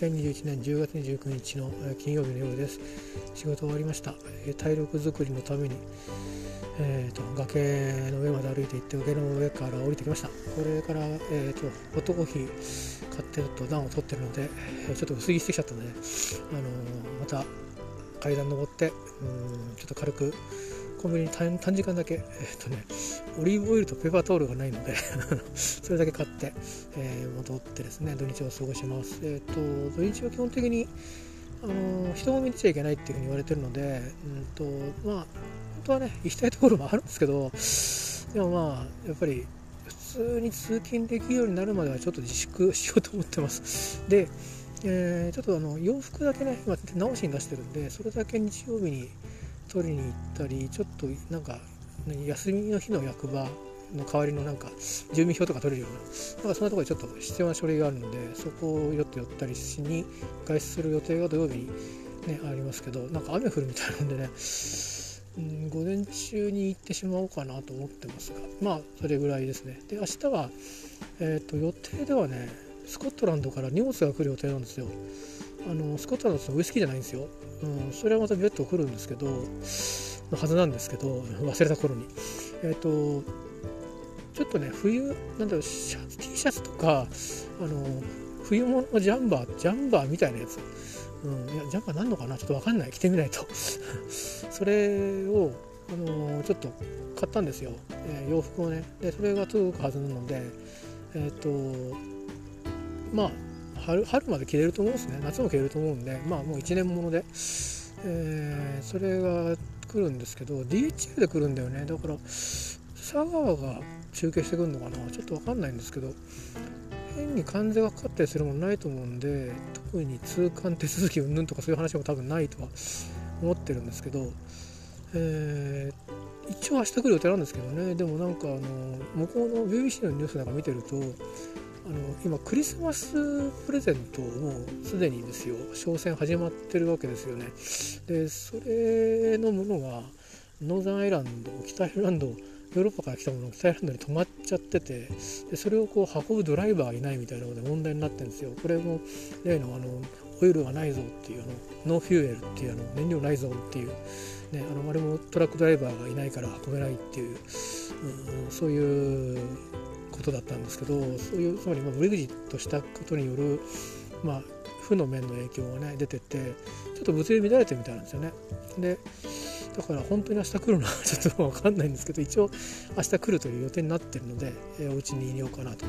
2021年10月29日の金曜日の夜です。仕事終わりました。体力づくりのためにえーと、崖の上まで歩いていって崖の上から降りてきました。これから、えーと、ホットコーヒー買ってと暖を取ってるのでちょっと薄着してきちゃったので、あのー、また階段登ってうんちょっと軽くコンビニに短時間だけ、えーとね、オリーブオイルとペーパータオルがないので それだけ買って、えー、戻ってですね土日を過ごします。えーと、土日は基本的にあの、人混み出ちゃいけないっていうふうに言われてるので、うんとまあ、本当はね行きたいところもあるんですけどでもまあやっぱり普通に通勤できるようになるまではちょっと自粛 しようと思ってます。で、えー、ちょっとあの洋服だけね今直しに出してるんでそれだけ日曜日に取りに行ったりちょっとなんか休みの日の役場の代わりのなんか住民票とか取れるようななんかそんなところでちょっと必要な書類があるのでそこをよって寄ったりしに外出する予定が土曜日に、ね、ありますけどなんか雨降るみたいなんでねうん午前中に行ってしまおうかなと思ってますがまあそれぐらいですね。で明日は、えーと、予定ではねスコットランドから荷物が来る予定なんですよ。あのスコットランドってウイスキーじゃないんですよ。うん、それはまた別途来るんですけどのはずなんですけど忘れた頃に。えっ、ー、とちょっとね冬なんだろうシャツ T シャツとかあの冬物のジャンバージャンバーみたいなやつ、うん、いやジャンバーなんのかな？ちょっと分かんない。着てみないと。それをあのちょっと買ったんですよ、えー、洋服をね。でそれが届くはずなのでえっ、ー、とまあ春春まで着れると思うんですね。夏も着れると思うんでまあもう1年もので、えー、それが来るんですけど DHL で来るんだよね。だから佐川が中継してくるのかな？ちょっと分かんないんですけど変に関税がかかったりするものないと思うんで特に通関手続きうんぬんとかそういう話も多分ないとは思ってるんですけど、えー、一応明日来る予定なんですけどね。でもなんかあの向こうの BBC のニュースなんか見てるとあの今クリスマスプレゼントもすでにですよ商戦始まってるわけですよね。でそれのものが Northern Ireland 北アイランドヨーロッパから来たものが北アイランドに止まっちゃっててでそれをこう運ぶドライバーがいないみたいなので問題になってるんですよ。これも例のあのオイルがないぞっていうあの no fuel っていうあの燃料ないぞっていう、ね、あのあれもトラックドライバーがいないから運べないっていう、うん、そういうことだったんですけどそういうつまりブレグジットしたことによる、まあ、負の面の影響がね出ててちょっと物流乱れてるみたいなんですよね。でだから本当に明日来るのは ちょっと分かんないんですけど一応明日来るという予定になってるので、えー、お家にいようかなと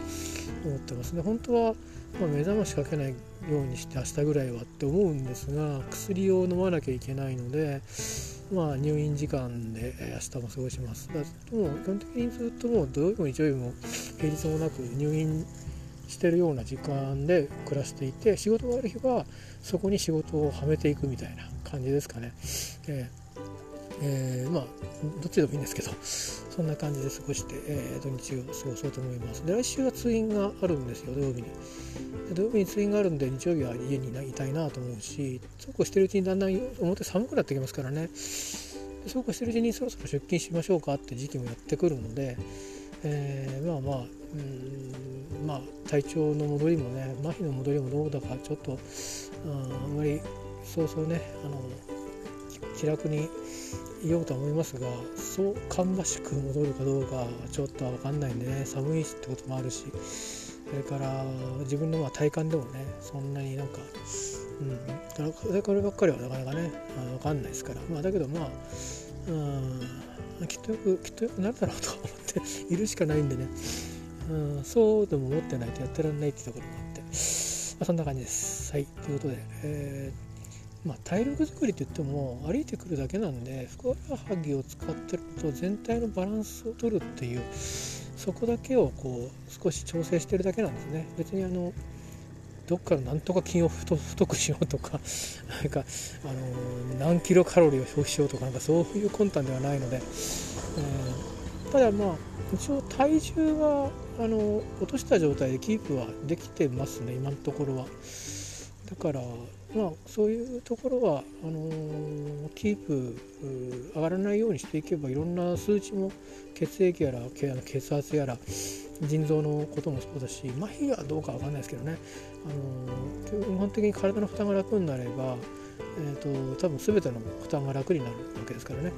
思ってますね。本当は、まあ、目覚ましかけないようにして明日ぐらいはって思うんですが薬を飲まなきゃいけないのでまあ、入院時間で明日も過ごします。だもう基本的にずっともう土曜日も日曜日も平日もなく入院してるような時間で暮らしていて仕事がある日はそこに仕事をはめていくみたいな感じですかね。えーえー、まあどっちでもいいんですけどそんな感じで過ごして、えー、土日を過ごそうと思います。で来週は通院があるんですよ土曜日に。土曜日に通院があるんで日曜日は家にいたいなと思うしそうこうしてるうちにだんだん表寒くなってきますからね。そうこうしてるうちにそろそろ出勤しましょうかって時期もやってくるので、えー、まあまあうんまあ体調の戻りもね麻痺の戻りもどうだかちょっとあんまりそうそうねあの気楽にいようとは思いますがそう芳しく戻るかどうかちょっとは分かんないんでね寒いってこともあるしそれから自分のま体感でもねそんなになんか、うん、こればっかりはなかなかね分かんないですから、まあ、だけどまあうんきっとよくきっとよくなるだろうと思っているしかないんでね、うん、そうでも思ってないとやってらんないってところもあって、まあ、そんな感じです。はい、ということで、えーまあ、体力作りといっても歩いてくるだけなんでふくらはぎを使ってると全体のバランスを取るっていうそこだけをこう少し調整してるだけなんですね別にあのどっからなんとか筋を太くしようとか なんか、あの何キロカロリーを消費しようとかなんかそういう魂胆ではないので、えー、ただまあ一応体重はあの落とした状態でキープはできてますね今のところは。だからまあそういうところはあのー、キープ上がらないようにしていけばいろんな数値も血液やら血圧やら、腎臓のこともそうだし麻痺はどうかわかんないですけどね。あの基本的に体の負担が楽になれば、えーと、多分全ての負担が楽になるわけですからね。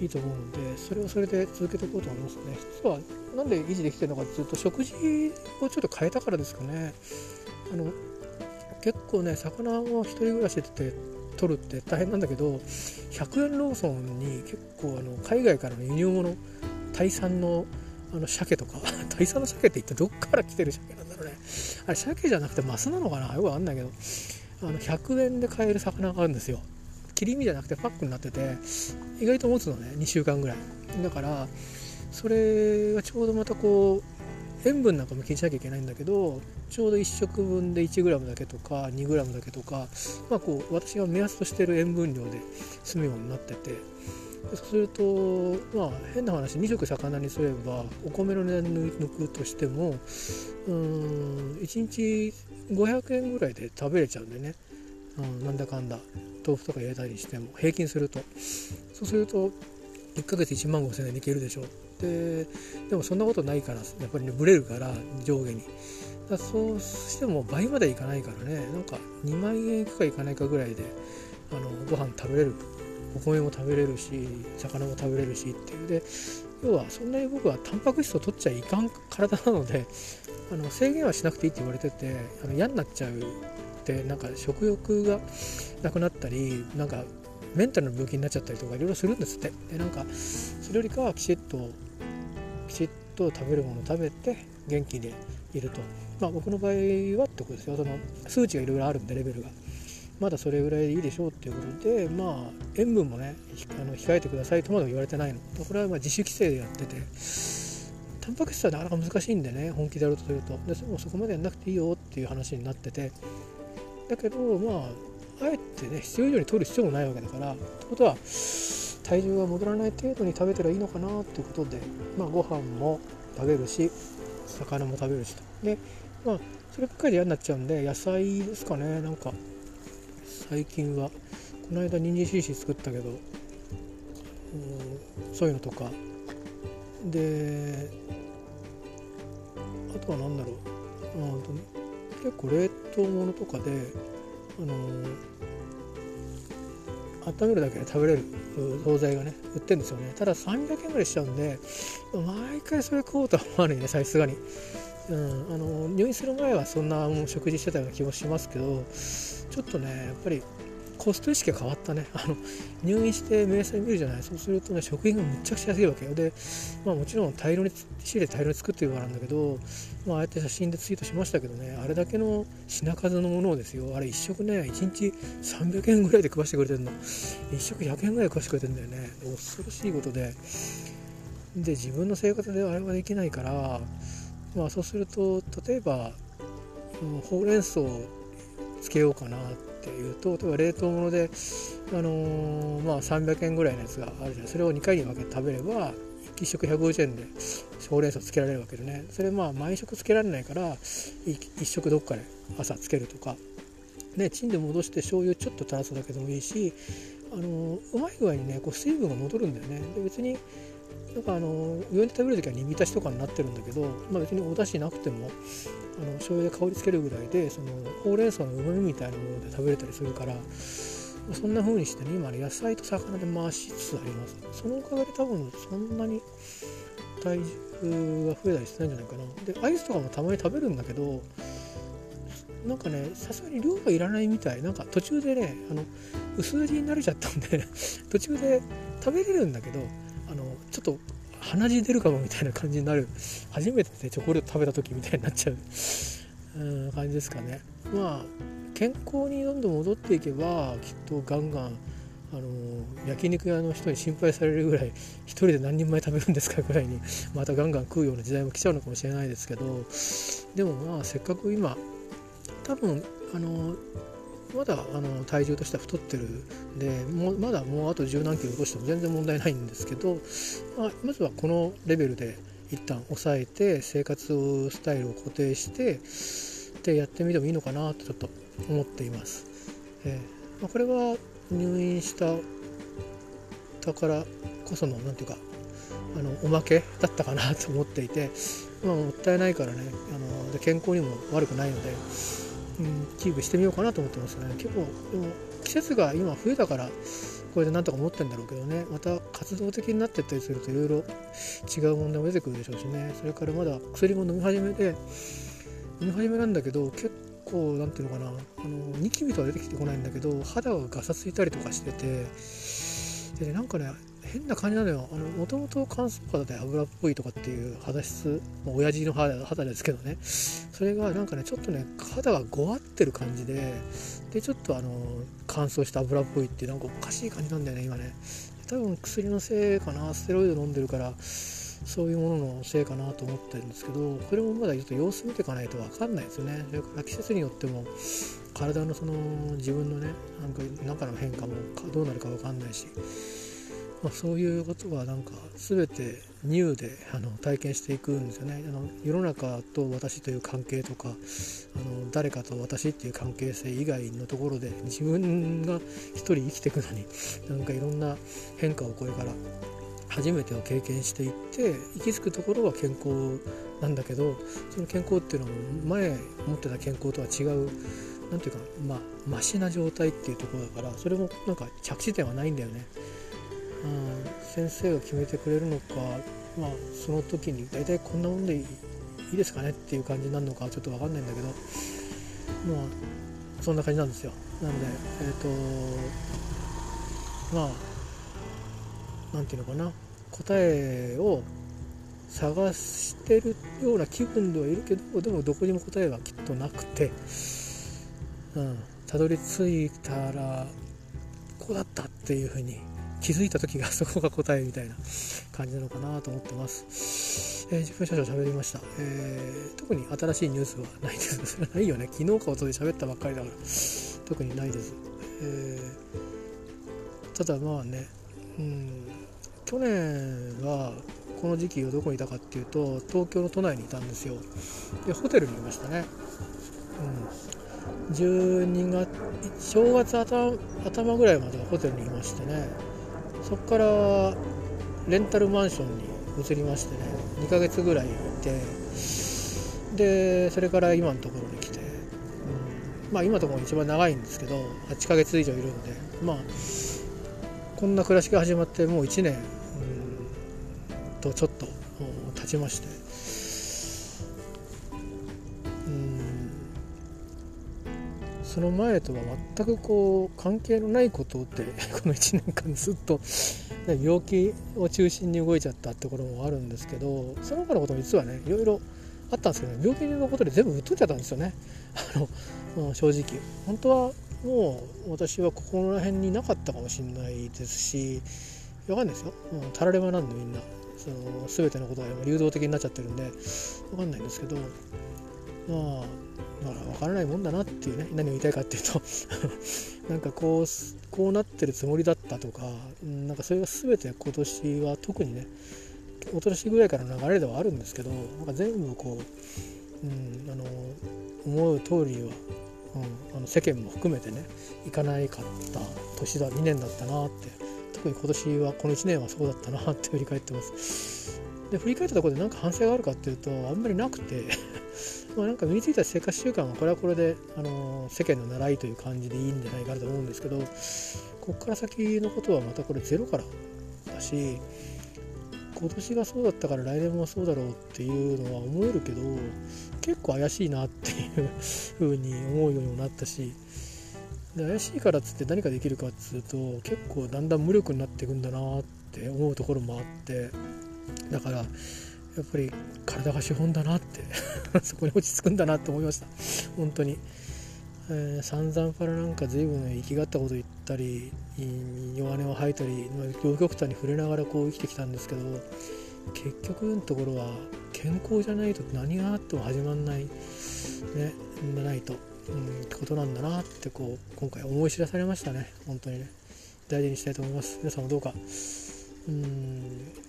いいと思うのでそれはそれで続けていこうと思いますね。実はなんで維持できてるのかっていうと食事をちょっと変えたからですかね。あの結構ね魚を一人暮らしで取るって大変なんだけど100円ローソンに結構あの海外からの輸入物タイ産のあの鮭とか タイ産の鮭って一体どっから来てる鮭なんだろうね。あれ鮭じゃなくてマスなのかな？よくわかんないけどあの100円で買える魚があるんですよ。切り身じゃなくてパックになってて意外と持つのね2週間ぐらい。だからそれがちょうどまたこう塩分なんかも気にしなきゃいけないんだけどちょうど1食分で 1g だけとか 2g だけとか、まあ、こう私が目安としてる塩分量で済むようになっててそうするとまあ変な話2食魚にすればお米の値段抜くとしてもうん1日500円ぐらいで食べれちゃうんでね、うん、なんだかんだ。豆腐とか入れたりしても平均すると。そうすると1ヶ月1万5000円でいけるでしょ。うででもそんなことないからやっぱりねブレるから上下に。だそうしても倍までいかないからねなんか2万円いくかいかないかぐらいであのご飯食べれる。お米も食べれるし魚も食べれるしっていう。で要はそんなに僕はタンパク質を取っちゃいかん体なのであの制限はしなくていいって言われててあの嫌になっちゃうってなんか食欲がなくなったりなんかメンタルの病気になっちゃったりとかいろいろするんですって。でなんかそれよりかはきちっときちっと食べるものを食べて元気でいると。まあ僕の場合はってことですよ。その数値がいろいろあるんでレベルが。まだそれぐらいでいいでしょうっていうことでまあ塩分もねあの控えてくださいとまだ言われてないの。これはま自主規制でやってて。タンパク質はなかなか難しいんでね本気でやろうとすると。でもそこまでやんなくていいよっていう話になってて。だけどまああえてね必要以上に取る必要もないわけだから。ってことは体重が戻らない程度に食べたらいいのかなっていうことでまあご飯も食べるし魚も食べるしと。でまあそればっかりで嫌になっちゃうんで野菜ですかね。なんか最近はこの間人参シーシー作ったけど、うん、そういうのとか。であとは何だろう、うん、結構冷凍物とかであの温めるだけで食べれる惣菜がね売ってるんですよね。ただ300円ぐらいしちゃうんで毎回それ食おうとは思わないねさすがに。うん、あの入院する前はそんなもう食事してたような気もしますけどちょっとねやっぱりコスト意識が変わったね。あの入院して明細見るじゃない。そうするとね食品がむちゃくちゃ安いわけよ。で、まあ、もちろん大量に仕入れ大量に作ってるからなんだけど、まあ、ああやって写真でツイートしましたけどね。あれだけの品数のものをですよ。あれ1食ね1日300円ぐらいで食わしてくれてるの。1食100円ぐらい食わしてくれてるんだよね。恐ろしいことで。で自分の生活であれはできないからまあそうすると例えば、ほうれん草をつけようかな。っていうと例えば冷凍物で、あのー、まあ、300円ぐらいのやつがあるじゃんそれを2回に分けて食べれば1食150円でほうれん草つけられるわけでね。それまあ毎食つけられないから1食どっかで朝つけるとか。ねチンで戻して醤油ちょっと垂らすだけでもいいしあのー、うまい具合にねこう水分が戻るんだよね。で別になんかあの上で食べる時は煮浸しとかになってるんだけど、まあ、別にお出汁なくてもあの醤油で香りつけるぐらいでそのほうれん草のうまみみたいなもので食べれたりするからそんな風にしてね今ね野菜と魚で回しつつあります。そのおかげで多分そんなに体重が増えたりしてないんじゃないかな。でアイスとかもたまに食べるんだけどなんかねさすがに量がいらないみたい。なんか途中でねあの薄味になれちゃったんで途中で食べれるんだけどあのちょっと鼻血出るかもみたいな感じになる。初めて、ね、チョコレート食べた時みたいになっちゃう。うん感じですかね。まあ健康にどんどん戻っていけばきっとガンガンあの焼肉屋の人に心配されるぐらい一人で何人前食べるんですかぐらいにまたガンガン食うような時代も来ちゃうのかもしれないですけど。でもまあせっかく今多分あのまだあの体重としては太ってるんでもまだもうあと十何キロ落としても全然問題ないんですけど、まあ、まずはこのレベルで一旦抑えて生活スタイルを固定してでやってみてもいいのかなとちょっと思っています。えーまあ、これは入院しただからこその何ていうかあのおまけだったかなと思っていてまあ、もったいないからねあので健康にも悪くないので、うん、キープしてみようかなと思ってますね。結構でも季節が今冬だからこれでなんとか思ってんだろうけどね。また活動的になってったりするといろいろ違う問題も出てくるでしょうしね。それからまだ薬も飲み始めで飲み始めなんだけど結構なんていうのかな。あのニキビとは出てきてこないんだけど肌がガサついたりとかしてて。で、なんかね変な感じなのよ。もともと乾燥肌で油っぽいとかっていう肌質親父の肌肌ですけどね。それがなんかねちょっとね肌がごわってる感じででちょっとあの乾燥した油っぽいってなんかおかしい感じなんだよね今ね。多分薬のせいかなステロイド飲んでるからそういうもののせいかなと思ってるんですけどこれもまだちょっと様子見ていかないと分かんないですよね。それから季節によっても体のその自分のねなんか中の変化もどうなるか分かんないし。まあ、そういうことがなんか全てニューであの体験していくんですよねあの世の中と私という関係とかあの誰かと私っていう関係性以外のところで自分が一人生きていくのになんかいろんな変化をこれから初めてを経験していって行き着くところは健康なんだけどその健康っていうのは前持ってた健康とは違う何ていうかまあマシな状態っていうところだからそれもなんか着地点はないんだよね。うん、先生が決めてくれるのか、まあ、その時に大体こんなもんでいいですかねっていう感じになるのかちょっと分かんないんだけどまあそんな感じなんですよ。なんでえっ、ー、とまあ何て言うのかな。答えを探してるような気分ではいるけどでもどこにも答えはきっとなくてうんたどり着いたらこうだったっていうふうに気づいた時がそこが答えみたいな感じなのかなと思ってます。えー、10分少々喋りました、えー、特に新しいニュースはないです。それはないよね。昨日かおとで喋ったばっかりだから、特にないです。えー、ただまあね、うん、去年はこの時期をどこにいたかっていうと、東京の都内にいたんですよ。で、ホテルにいましたね。うん。12月、正月頭頭ぐらいまではホテルにいましてね。そこからレンタルマンションに移りましてね2ヶ月ぐらいいてでそれから今のところに来て、うん、まあ今のところ一番長いんですけど8ヶ月以上いるんでまあこんな暮らしが始まってもう1年、うん、とちょっと経ちましてその前とは全くこう関係のないことって この1年間ずっと病気を中心に動いちゃったってころもあるんですけどその他のことも実はねいろいろあったんですけど、ね、病気のことで全部うっとっちゃったんですよね。あの、正直。本当はもう私はここら辺になかったかもしれないですし分かんないですよ、うん、たらればなんでみんな。その全てのことが流動的になっちゃってるんで分かんないんですけどまあだから分からないもんだなっていうね何を言いたいかっていうと なんかこうこうなってるつもりだったとかなんかそれが全て今年は特にね一昨年ぐらいからの流れではあるんですけどなんか全部こう、うん、あの思う通りは、うん、あの世間も含めてねいかないかった年だ2年だったなって特に今年はこの1年はそうだったなって振り返ってます。で振り返ったところで何か反省があるかっていうとあんまりなくてまあなんか身についた生活習慣はこれはこれで、あの世間の習いという感じでいいんじゃないかなと思うんですけどこっから先のことはまたこれゼロからだし今年がそうだったから来年もそうだろうっていうのは思えるけど結構怪しいなっていう風に思うようにもなったしで怪しいからっつって何かできるかっつうと結構だんだん無力になっていくんだなって思うところもあってだからやっぱり体が資本だなって そこに落ち着くんだなって思いました。本当に、えー、散々からなんか随分生きがったこと言ったり弱音を吐いたり両極端に触れながらこう生きてきたんですけど結局のところは健康じゃないと何があっても始まんないねないと、うん、ってことなんだなってこう今回思い知らされましたね。本当にね。大事にしたいと思います。皆さんもどうか。うん。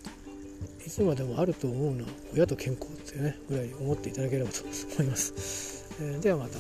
いつまでもあると思うのは親と健康っていうねぐらい思っていただければと思います。えー、ではまた。